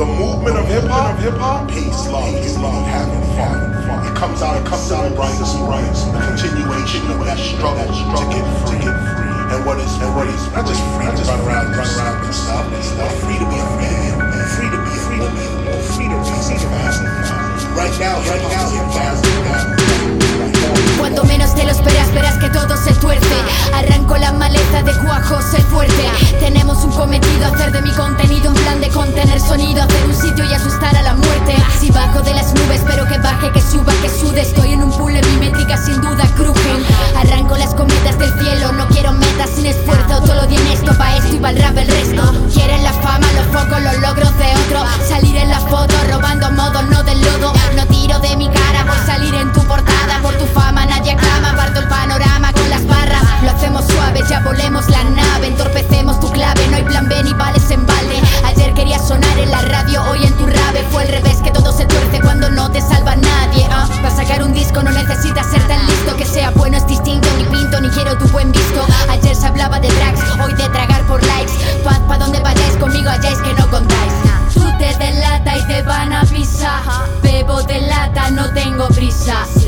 The movement of hip hop, hip hop, peace, love, peace, love, having fun. It comes out, it comes out bright, some bright, the continuation of that struggle that struggle to get free. And what is, and what is, not just free. to run around, run around and stuff, but free to be a man, free to be, free to be, free to be. Right now, right now, hip hop. Cuando menos te lo esperas, verás que todo se tuerce. Que baje, que suba, que sude. Estoy de lata, no tengo prisa.